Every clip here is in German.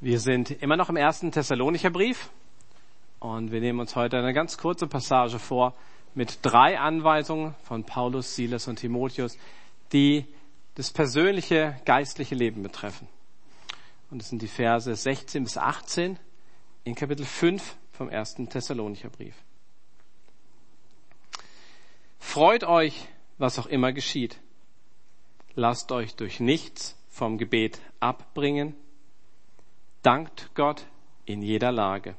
Wir sind immer noch im ersten Thessalonicher Brief und wir nehmen uns heute eine ganz kurze Passage vor mit drei Anweisungen von Paulus, Silas und Timotheus, die das persönliche geistliche Leben betreffen. Und es sind die Verse 16 bis 18 in Kapitel 5 vom ersten Thessalonicher Brief. Freut euch, was auch immer geschieht. Lasst euch durch nichts vom Gebet abbringen Dankt Gott in jeder Lage.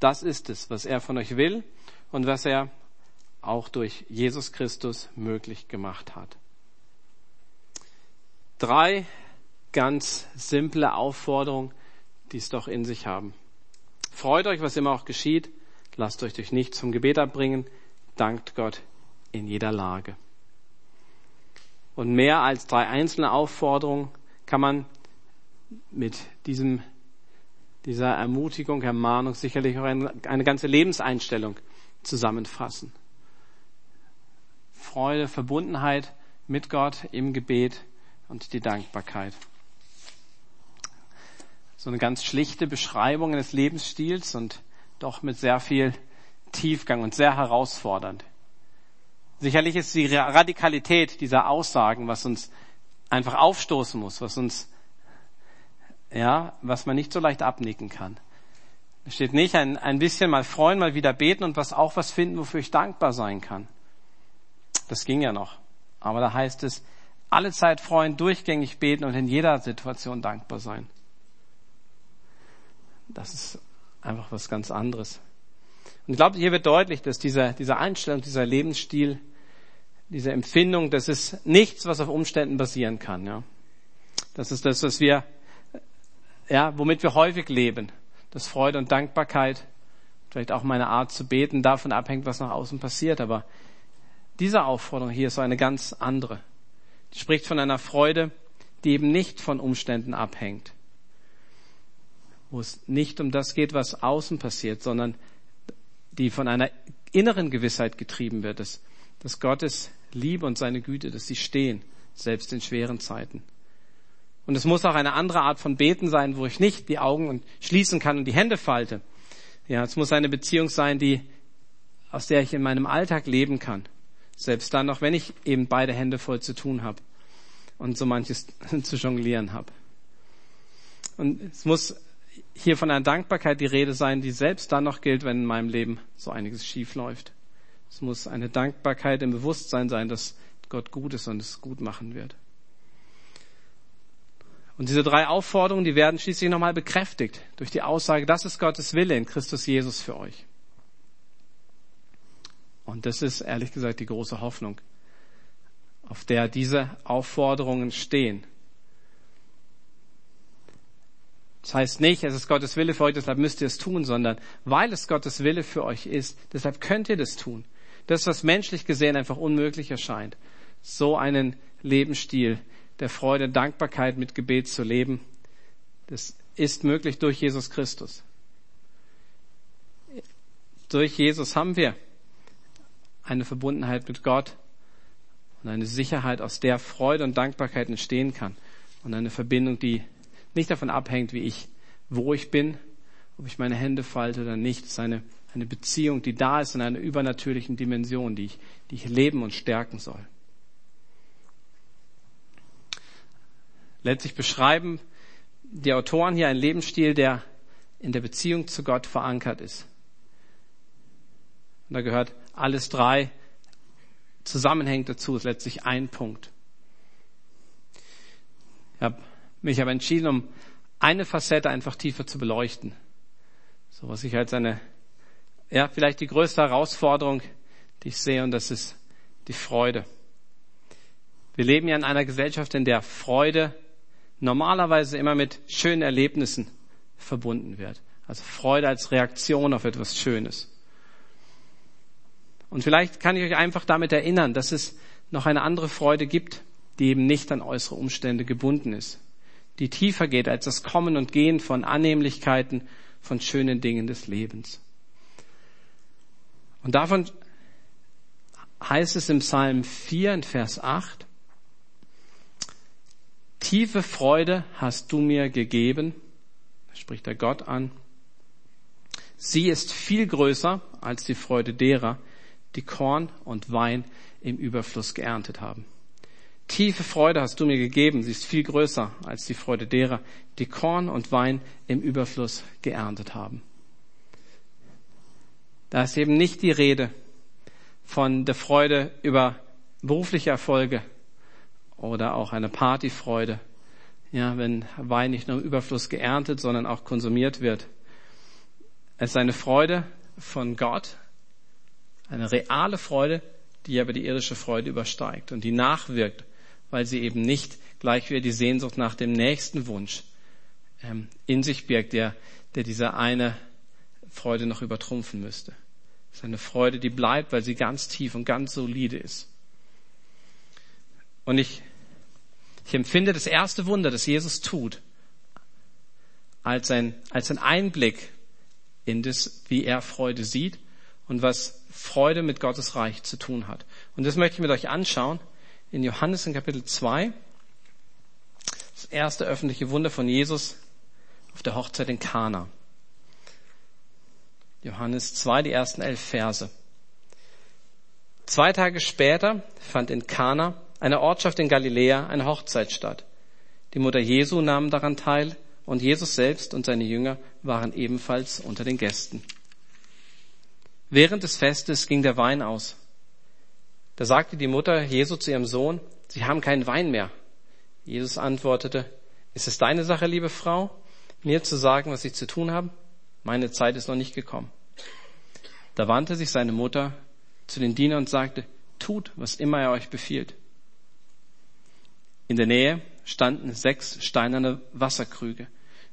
Das ist es, was er von euch will und was er auch durch Jesus Christus möglich gemacht hat. Drei ganz simple Aufforderungen, die es doch in sich haben. Freut euch, was immer auch geschieht. Lasst euch durch nichts zum Gebet abbringen. Dankt Gott in jeder Lage. Und mehr als drei einzelne Aufforderungen kann man mit diesem dieser Ermutigung, Ermahnung sicherlich auch eine, eine ganze Lebenseinstellung zusammenfassen. Freude, Verbundenheit mit Gott im Gebet und die Dankbarkeit. So eine ganz schlichte Beschreibung eines Lebensstils und doch mit sehr viel Tiefgang und sehr herausfordernd. Sicherlich ist die Radikalität dieser Aussagen, was uns einfach aufstoßen muss, was uns ja, was man nicht so leicht abnicken kann. Da steht nicht ein, ein bisschen mal freuen, mal wieder beten und was auch was finden, wofür ich dankbar sein kann. Das ging ja noch. Aber da heißt es, alle Zeit freuen, durchgängig beten und in jeder Situation dankbar sein. Das ist einfach was ganz anderes. Und ich glaube, hier wird deutlich, dass dieser, dieser Einstellung, dieser Lebensstil, diese Empfindung, das ist nichts, was auf Umständen basieren kann. Ja. Das ist das, was wir ja, womit wir häufig leben, dass Freude und Dankbarkeit, vielleicht auch meine Art zu beten, davon abhängt, was nach außen passiert. Aber diese Aufforderung hier ist eine ganz andere. Die spricht von einer Freude, die eben nicht von Umständen abhängt. Wo es nicht um das geht, was außen passiert, sondern die von einer inneren Gewissheit getrieben wird, dass, dass Gottes Liebe und seine Güte, dass sie stehen, selbst in schweren Zeiten. Und es muss auch eine andere Art von Beten sein, wo ich nicht die Augen schließen kann und die Hände falte. Ja, es muss eine Beziehung sein, die, aus der ich in meinem Alltag leben kann. Selbst dann, auch wenn ich eben beide Hände voll zu tun habe und so manches zu jonglieren habe. Und es muss hier von einer Dankbarkeit die Rede sein, die selbst dann noch gilt, wenn in meinem Leben so einiges schief läuft. Es muss eine Dankbarkeit im Bewusstsein sein, dass Gott gut ist und es gut machen wird. Und diese drei Aufforderungen, die werden schließlich nochmal bekräftigt durch die Aussage, das ist Gottes Wille in Christus Jesus für euch. Und das ist ehrlich gesagt die große Hoffnung, auf der diese Aufforderungen stehen. Das heißt nicht, es ist Gottes Wille für euch, deshalb müsst ihr es tun, sondern weil es Gottes Wille für euch ist, deshalb könnt ihr das tun. Das, was menschlich gesehen einfach unmöglich erscheint, so einen Lebensstil der Freude, Dankbarkeit mit Gebet zu leben. Das ist möglich durch Jesus Christus. Durch Jesus haben wir eine Verbundenheit mit Gott und eine Sicherheit, aus der Freude und Dankbarkeit entstehen kann und eine Verbindung, die nicht davon abhängt, wie ich, wo ich bin, ob ich meine Hände falte oder nicht. Es ist eine, eine Beziehung, die da ist in einer übernatürlichen Dimension, die ich, die ich leben und stärken soll. Letztlich beschreiben die Autoren hier einen Lebensstil, der in der Beziehung zu Gott verankert ist. Und da gehört alles drei zusammenhängt dazu, ist letztlich ein Punkt. Ich habe mich aber entschieden, um eine Facette einfach tiefer zu beleuchten. So was ich als eine, ja, vielleicht die größte Herausforderung, die ich sehe, und das ist die Freude. Wir leben ja in einer Gesellschaft, in der Freude normalerweise immer mit schönen Erlebnissen verbunden wird. Also Freude als Reaktion auf etwas Schönes. Und vielleicht kann ich euch einfach damit erinnern, dass es noch eine andere Freude gibt, die eben nicht an äußere Umstände gebunden ist, die tiefer geht als das Kommen und Gehen von Annehmlichkeiten, von schönen Dingen des Lebens. Und davon heißt es im Psalm 4 in Vers 8, Tiefe Freude hast du mir gegeben. spricht er Gott an. Sie ist viel größer als die Freude derer, die Korn und Wein im Überfluss geerntet haben. Tiefe Freude hast du mir gegeben, sie ist viel größer als die Freude derer, die Korn und Wein im Überfluss geerntet haben. Da ist eben nicht die Rede von der Freude über berufliche Erfolge oder auch eine Partyfreude, ja, wenn Wein nicht nur im Überfluss geerntet, sondern auch konsumiert wird. Es ist eine Freude von Gott, eine reale Freude, die aber die irdische Freude übersteigt und die nachwirkt, weil sie eben nicht gleich wieder die Sehnsucht nach dem nächsten Wunsch ähm, in sich birgt, der, der diese eine Freude noch übertrumpfen müsste. Es ist eine Freude, die bleibt, weil sie ganz tief und ganz solide ist. Und ich, ich empfinde das erste Wunder, das Jesus tut, als ein, als ein Einblick in das, wie er Freude sieht und was Freude mit Gottes Reich zu tun hat. Und das möchte ich mit euch anschauen in Johannes in Kapitel 2. Das erste öffentliche Wunder von Jesus auf der Hochzeit in Kana. Johannes 2, die ersten elf Verse. Zwei Tage später fand in Kana, einer Ortschaft in Galiläa, eine Hochzeit statt. Die Mutter Jesu nahm daran teil und Jesus selbst und seine Jünger waren ebenfalls unter den Gästen. Während des Festes ging der Wein aus. Da sagte die Mutter Jesu zu ihrem Sohn, Sie haben keinen Wein mehr. Jesus antwortete, Ist es deine Sache, liebe Frau, mir zu sagen, was ich zu tun habe? Meine Zeit ist noch nicht gekommen. Da wandte sich seine Mutter zu den Dienern und sagte, tut, was immer er euch befiehlt. In der Nähe standen sechs steinerne Wasserkrüge,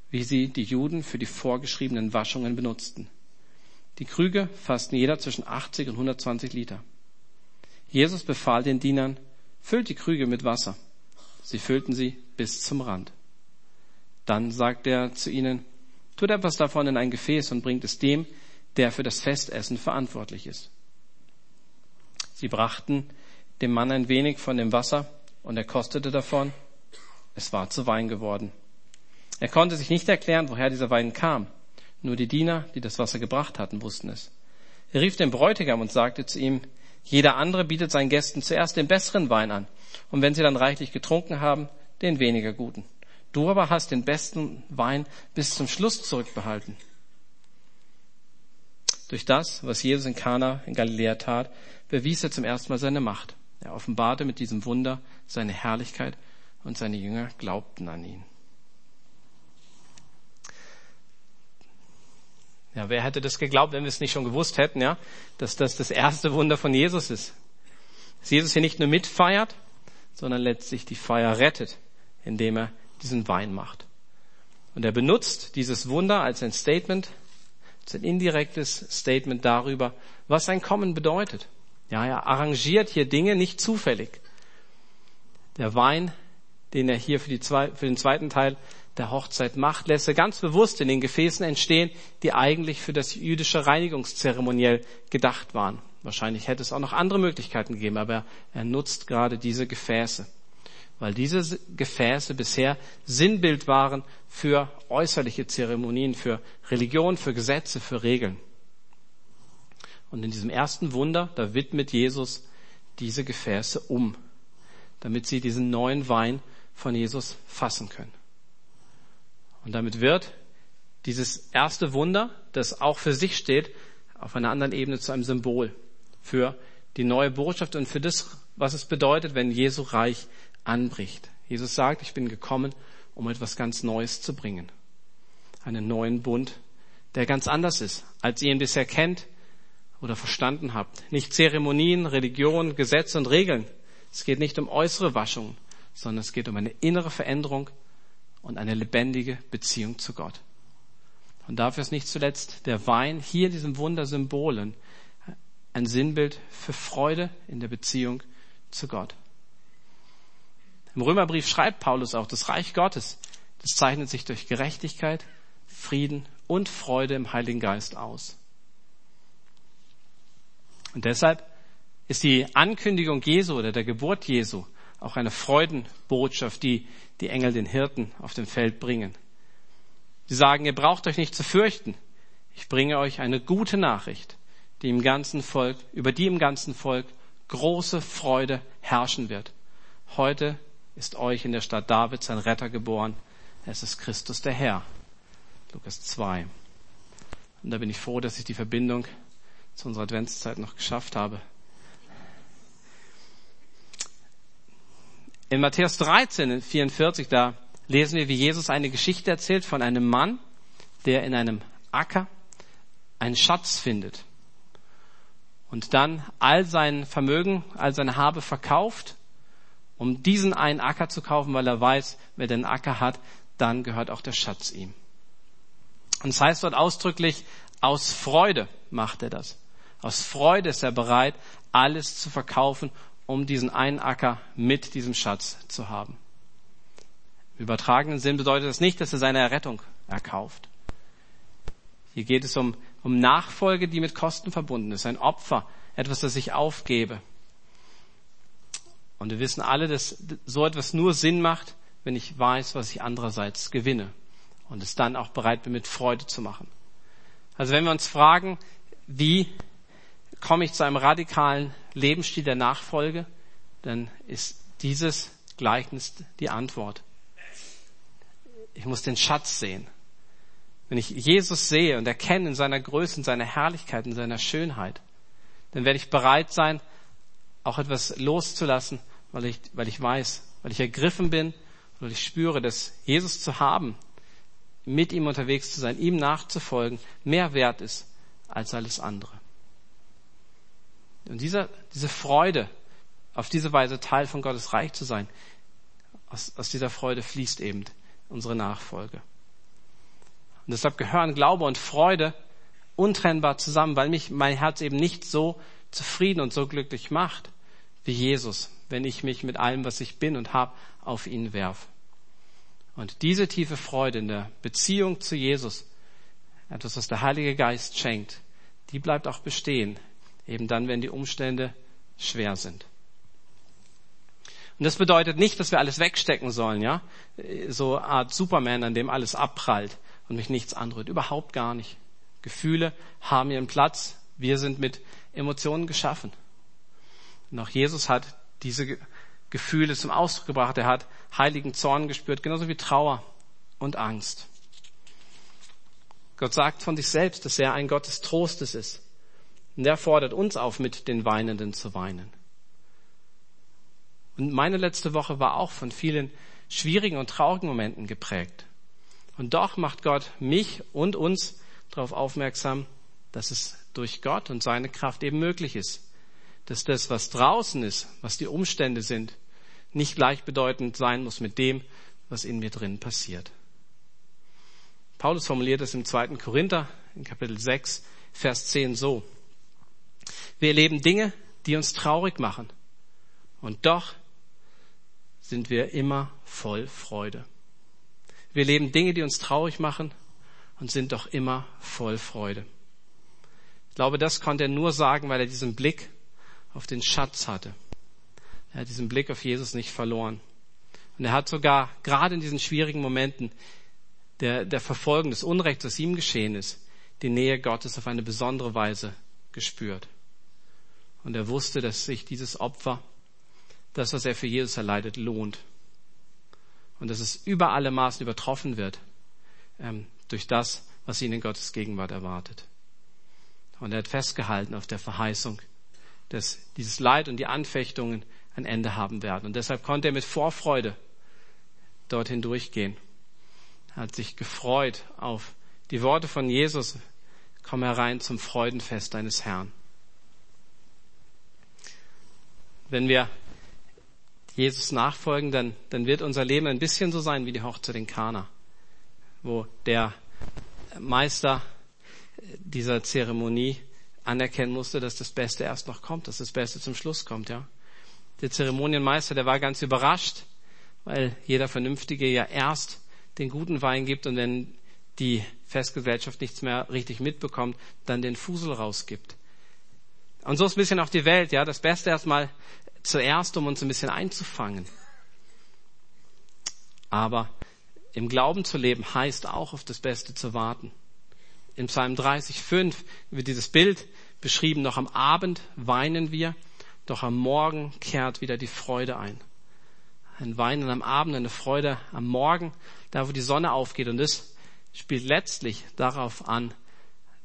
wie sie die Juden für die vorgeschriebenen Waschungen benutzten. Die Krüge fassten jeder zwischen 80 und 120 Liter. Jesus befahl den Dienern, füllt die Krüge mit Wasser. Sie füllten sie bis zum Rand. Dann sagte er zu ihnen, tut etwas davon in ein Gefäß und bringt es dem, der für das Festessen verantwortlich ist. Sie brachten dem Mann ein wenig von dem Wasser und er kostete davon. Es war zu Wein geworden. Er konnte sich nicht erklären, woher dieser Wein kam. Nur die Diener, die das Wasser gebracht hatten, wussten es. Er rief den Bräutigam und sagte zu ihm, jeder andere bietet seinen Gästen zuerst den besseren Wein an, und wenn sie dann reichlich getrunken haben, den weniger guten. Du aber hast den besten Wein bis zum Schluss zurückbehalten. Durch das, was Jesus in Kana in Galiläa tat, bewies er zum ersten Mal seine Macht. Er offenbarte mit diesem Wunder seine Herrlichkeit und seine Jünger glaubten an ihn. Ja, wer hätte das geglaubt, wenn wir es nicht schon gewusst hätten, ja, dass das das erste Wunder von Jesus ist. Dass Jesus hier nicht nur mitfeiert, sondern letztlich die Feier rettet, indem er diesen Wein macht. Und er benutzt dieses Wunder als ein Statement, als ein indirektes Statement darüber, was sein Kommen bedeutet. Ja, er arrangiert hier Dinge nicht zufällig. Der Wein, den er hier für, zwei, für den zweiten Teil der Hochzeit macht, lässt er ganz bewusst in den Gefäßen entstehen, die eigentlich für das jüdische Reinigungszeremoniell gedacht waren. Wahrscheinlich hätte es auch noch andere Möglichkeiten gegeben, aber er nutzt gerade diese Gefäße weil diese Gefäße bisher Sinnbild waren für äußerliche Zeremonien, für Religion, für Gesetze, für Regeln. Und in diesem ersten Wunder, da widmet Jesus diese Gefäße um, damit sie diesen neuen Wein von Jesus fassen können. Und damit wird dieses erste Wunder, das auch für sich steht, auf einer anderen Ebene zu einem Symbol für die neue Botschaft und für das, was es bedeutet, wenn Jesu Reich anbricht. Jesus sagt, ich bin gekommen, um etwas ganz Neues zu bringen. Einen neuen Bund, der ganz anders ist, als ihr ihn bisher kennt oder verstanden habt. Nicht Zeremonien, Religion, Gesetze und Regeln. Es geht nicht um äußere Waschung, sondern es geht um eine innere Veränderung und eine lebendige Beziehung zu Gott. Und dafür ist nicht zuletzt der Wein hier diesem Wunder Symbolen ein Sinnbild für Freude in der Beziehung zu Gott. Im Römerbrief schreibt Paulus auch, das Reich Gottes, das zeichnet sich durch Gerechtigkeit, Frieden und Freude im Heiligen Geist aus. Und deshalb ist die Ankündigung Jesu oder der Geburt Jesu auch eine Freudenbotschaft, die die Engel den Hirten auf dem Feld bringen. Sie sagen, ihr braucht euch nicht zu fürchten. Ich bringe euch eine gute Nachricht, die im ganzen Volk, über die im ganzen Volk große Freude herrschen wird. Heute ist euch in der Stadt Davids ein Retter geboren. Es ist Christus der Herr. Lukas 2. Und da bin ich froh, dass ich die Verbindung zu unserer Adventszeit noch geschafft habe. In Matthäus 13, 44, da lesen wir, wie Jesus eine Geschichte erzählt von einem Mann, der in einem Acker einen Schatz findet und dann all sein Vermögen, all seine Habe verkauft, um diesen einen Acker zu kaufen, weil er weiß, wer den Acker hat, dann gehört auch der Schatz ihm. Und es das heißt dort ausdrücklich, aus Freude macht er das. Aus Freude ist er bereit, alles zu verkaufen, um diesen einen Acker mit diesem Schatz zu haben. Im übertragenen Sinn bedeutet das nicht, dass er seine Errettung erkauft. Hier geht es um, um Nachfolge, die mit Kosten verbunden ist, ein Opfer, etwas, das ich aufgebe. Und wir wissen alle, dass so etwas nur Sinn macht, wenn ich weiß, was ich andererseits gewinne und es dann auch bereit bin, mit Freude zu machen. Also wenn wir uns fragen, wie komme ich zu einem radikalen Lebensstil der Nachfolge, dann ist dieses Gleichnis die Antwort. Ich muss den Schatz sehen. Wenn ich Jesus sehe und erkenne in seiner Größe, in seiner Herrlichkeit, in seiner Schönheit, dann werde ich bereit sein, auch etwas loszulassen, weil ich, weil ich weiß, weil ich ergriffen bin, weil ich spüre, dass Jesus zu haben, mit ihm unterwegs zu sein, ihm nachzufolgen, mehr wert ist als alles andere. Und dieser, diese Freude, auf diese Weise Teil von Gottes Reich zu sein, aus, aus dieser Freude fließt eben unsere Nachfolge. Und deshalb gehören Glaube und Freude untrennbar zusammen, weil mich mein Herz eben nicht so zufrieden und so glücklich macht wie Jesus, wenn ich mich mit allem, was ich bin und habe, auf ihn werfe. Und diese tiefe Freude in der Beziehung zu Jesus, etwas, was der Heilige Geist schenkt, die bleibt auch bestehen, eben dann, wenn die Umstände schwer sind. Und das bedeutet nicht, dass wir alles wegstecken sollen, ja? So eine Art Superman, an dem alles abprallt und mich nichts anrührt. Überhaupt gar nicht. Gefühle haben ihren Platz. Wir sind mit Emotionen geschaffen. Und auch Jesus hat diese Gefühle zum Ausdruck gebracht. Er hat heiligen Zorn gespürt, genauso wie Trauer und Angst. Gott sagt von sich selbst, dass er ein Gott des Trostes ist. Und er fordert uns auf, mit den Weinenden zu weinen. Und meine letzte Woche war auch von vielen schwierigen und traurigen Momenten geprägt. Und doch macht Gott mich und uns darauf aufmerksam, dass es durch Gott und seine Kraft eben möglich ist, dass das, was draußen ist, was die Umstände sind, nicht gleichbedeutend sein muss mit dem, was in mir drin passiert. Paulus formuliert es im zweiten Korinther in Kapitel 6, Vers 10 so. Wir erleben Dinge, die uns traurig machen. Und doch sind wir immer voll Freude. Wir erleben Dinge, die uns traurig machen und sind doch immer voll Freude. Ich glaube, das konnte er nur sagen, weil er diesen Blick auf den Schatz hatte. Er hat diesen Blick auf Jesus nicht verloren. Und er hat sogar gerade in diesen schwierigen Momenten der, der Verfolgung des Unrechts, das ihm geschehen ist, die Nähe Gottes auf eine besondere Weise gespürt. Und er wusste, dass sich dieses Opfer, das, was er für Jesus erleidet, lohnt. Und dass es über alle Maßen übertroffen wird ähm, durch das, was ihn in Gottes Gegenwart erwartet. Und er hat festgehalten auf der Verheißung, dass dieses Leid und die Anfechtungen ein Ende haben werden. Und deshalb konnte er mit Vorfreude dorthin durchgehen. Er hat sich gefreut auf die Worte von Jesus. Komm herein zum Freudenfest deines Herrn. Wenn wir Jesus nachfolgen, dann, dann wird unser Leben ein bisschen so sein wie die Hochzeit in Kana, wo der Meister dieser Zeremonie anerkennen musste, dass das Beste erst noch kommt, dass das Beste zum Schluss kommt, ja der Zeremonienmeister, der war ganz überrascht, weil jeder Vernünftige ja erst den guten Wein gibt und wenn die Festgesellschaft nichts mehr richtig mitbekommt, dann den Fusel rausgibt. Und so ist ein bisschen auch die Welt, ja, das Beste erstmal zuerst, um uns ein bisschen einzufangen. Aber im Glauben zu leben heißt auch auf das Beste zu warten. In Psalm 30, 5 wird dieses Bild beschrieben, noch am Abend weinen wir, doch am Morgen kehrt wieder die Freude ein. Ein Weinen am Abend, eine Freude am Morgen, da wo die Sonne aufgeht. Und das spielt letztlich darauf an,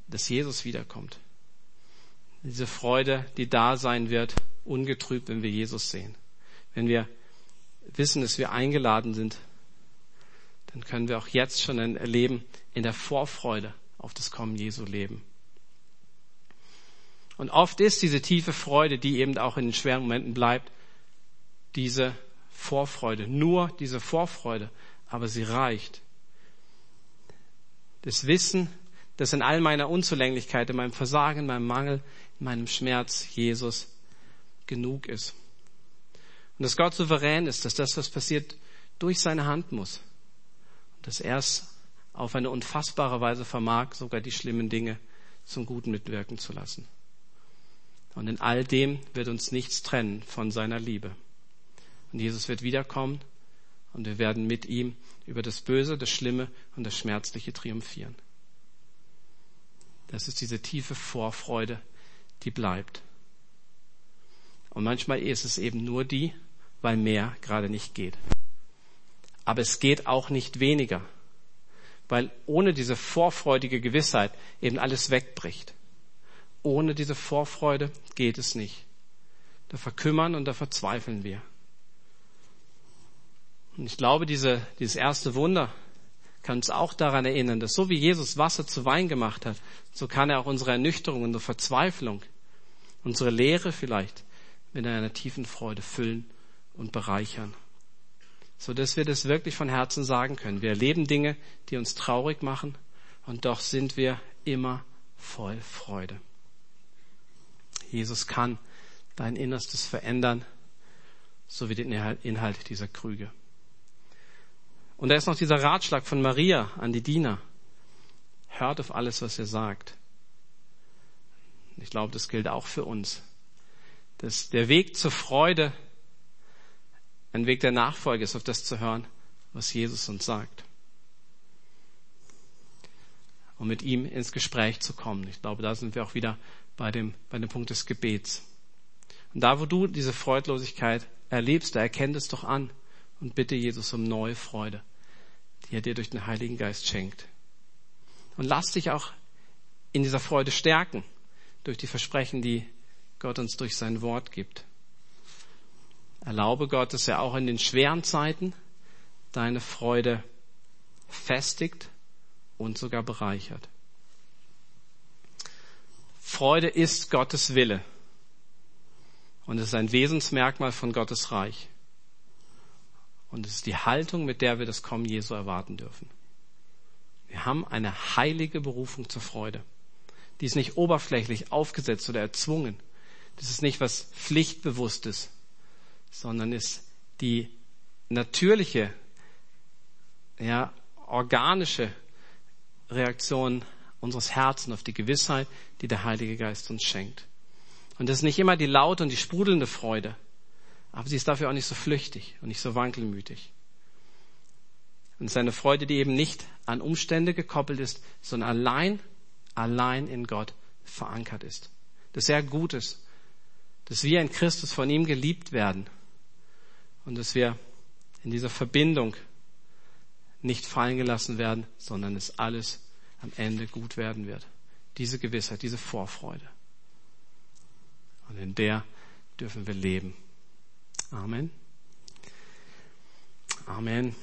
dass Jesus wiederkommt. Diese Freude, die da sein wird, ungetrübt, wenn wir Jesus sehen. Wenn wir wissen, dass wir eingeladen sind, dann können wir auch jetzt schon erleben, in der Vorfreude auf das Kommen Jesu leben. Und oft ist diese tiefe Freude, die eben auch in den schweren Momenten bleibt, diese Vorfreude, nur diese Vorfreude, aber sie reicht. Das Wissen, dass in all meiner Unzulänglichkeit, in meinem Versagen, in meinem Mangel, in meinem Schmerz Jesus genug ist. Und dass Gott souverän ist, dass das, was passiert, durch seine Hand muss. Und dass er es auf eine unfassbare Weise vermag, sogar die schlimmen Dinge zum Guten mitwirken zu lassen. Und in all dem wird uns nichts trennen von seiner Liebe. Und Jesus wird wiederkommen und wir werden mit ihm über das Böse, das Schlimme und das Schmerzliche triumphieren. Das ist diese tiefe Vorfreude, die bleibt. Und manchmal ist es eben nur die, weil mehr gerade nicht geht. Aber es geht auch nicht weniger, weil ohne diese vorfreudige Gewissheit eben alles wegbricht. Ohne diese Vorfreude geht es nicht. Da verkümmern und da verzweifeln wir. Und ich glaube, diese, dieses erste Wunder kann uns auch daran erinnern, dass so wie Jesus Wasser zu Wein gemacht hat, so kann er auch unsere Ernüchterung, unsere Verzweiflung, unsere Leere vielleicht mit einer tiefen Freude füllen und bereichern. So dass wir das wirklich von Herzen sagen können. Wir erleben Dinge, die uns traurig machen und doch sind wir immer voll Freude. Jesus kann dein Innerstes verändern, so wie den Inhalt dieser Krüge. Und da ist noch dieser Ratschlag von Maria an die Diener. Hört auf alles, was er sagt. Ich glaube, das gilt auch für uns. Dass der Weg zur Freude ein Weg der Nachfolge ist, auf das zu hören, was Jesus uns sagt. Und mit ihm ins Gespräch zu kommen. Ich glaube, da sind wir auch wieder bei dem, bei dem Punkt des Gebets. Und da, wo du diese Freudlosigkeit erlebst, da erkennt es doch an und bitte Jesus um neue Freude, die er dir durch den Heiligen Geist schenkt. Und lass dich auch in dieser Freude stärken durch die Versprechen, die Gott uns durch sein Wort gibt. Erlaube Gott, dass er auch in den schweren Zeiten deine Freude festigt und sogar bereichert. Freude ist Gottes Wille und es ist ein Wesensmerkmal von Gottes Reich. Und es ist die Haltung, mit der wir das Kommen Jesu erwarten dürfen. Wir haben eine heilige Berufung zur Freude. Die ist nicht oberflächlich aufgesetzt oder erzwungen. Das ist nicht was Pflichtbewusstes, sondern ist die natürliche, ja, organische Reaktion unseres Herzens auf die Gewissheit, die der Heilige Geist uns schenkt. Und das ist nicht immer die laute und die sprudelnde Freude, aber sie ist dafür auch nicht so flüchtig und nicht so wankelmütig. Und es ist eine Freude, die eben nicht an Umstände gekoppelt ist, sondern allein, allein in Gott verankert ist. Das sehr gut ist, dass wir in Christus von ihm geliebt werden und dass wir in dieser Verbindung nicht fallen gelassen werden, sondern es alles am Ende gut werden wird. Diese Gewissheit, diese Vorfreude. Und in der dürfen wir leben. Amen. Amen.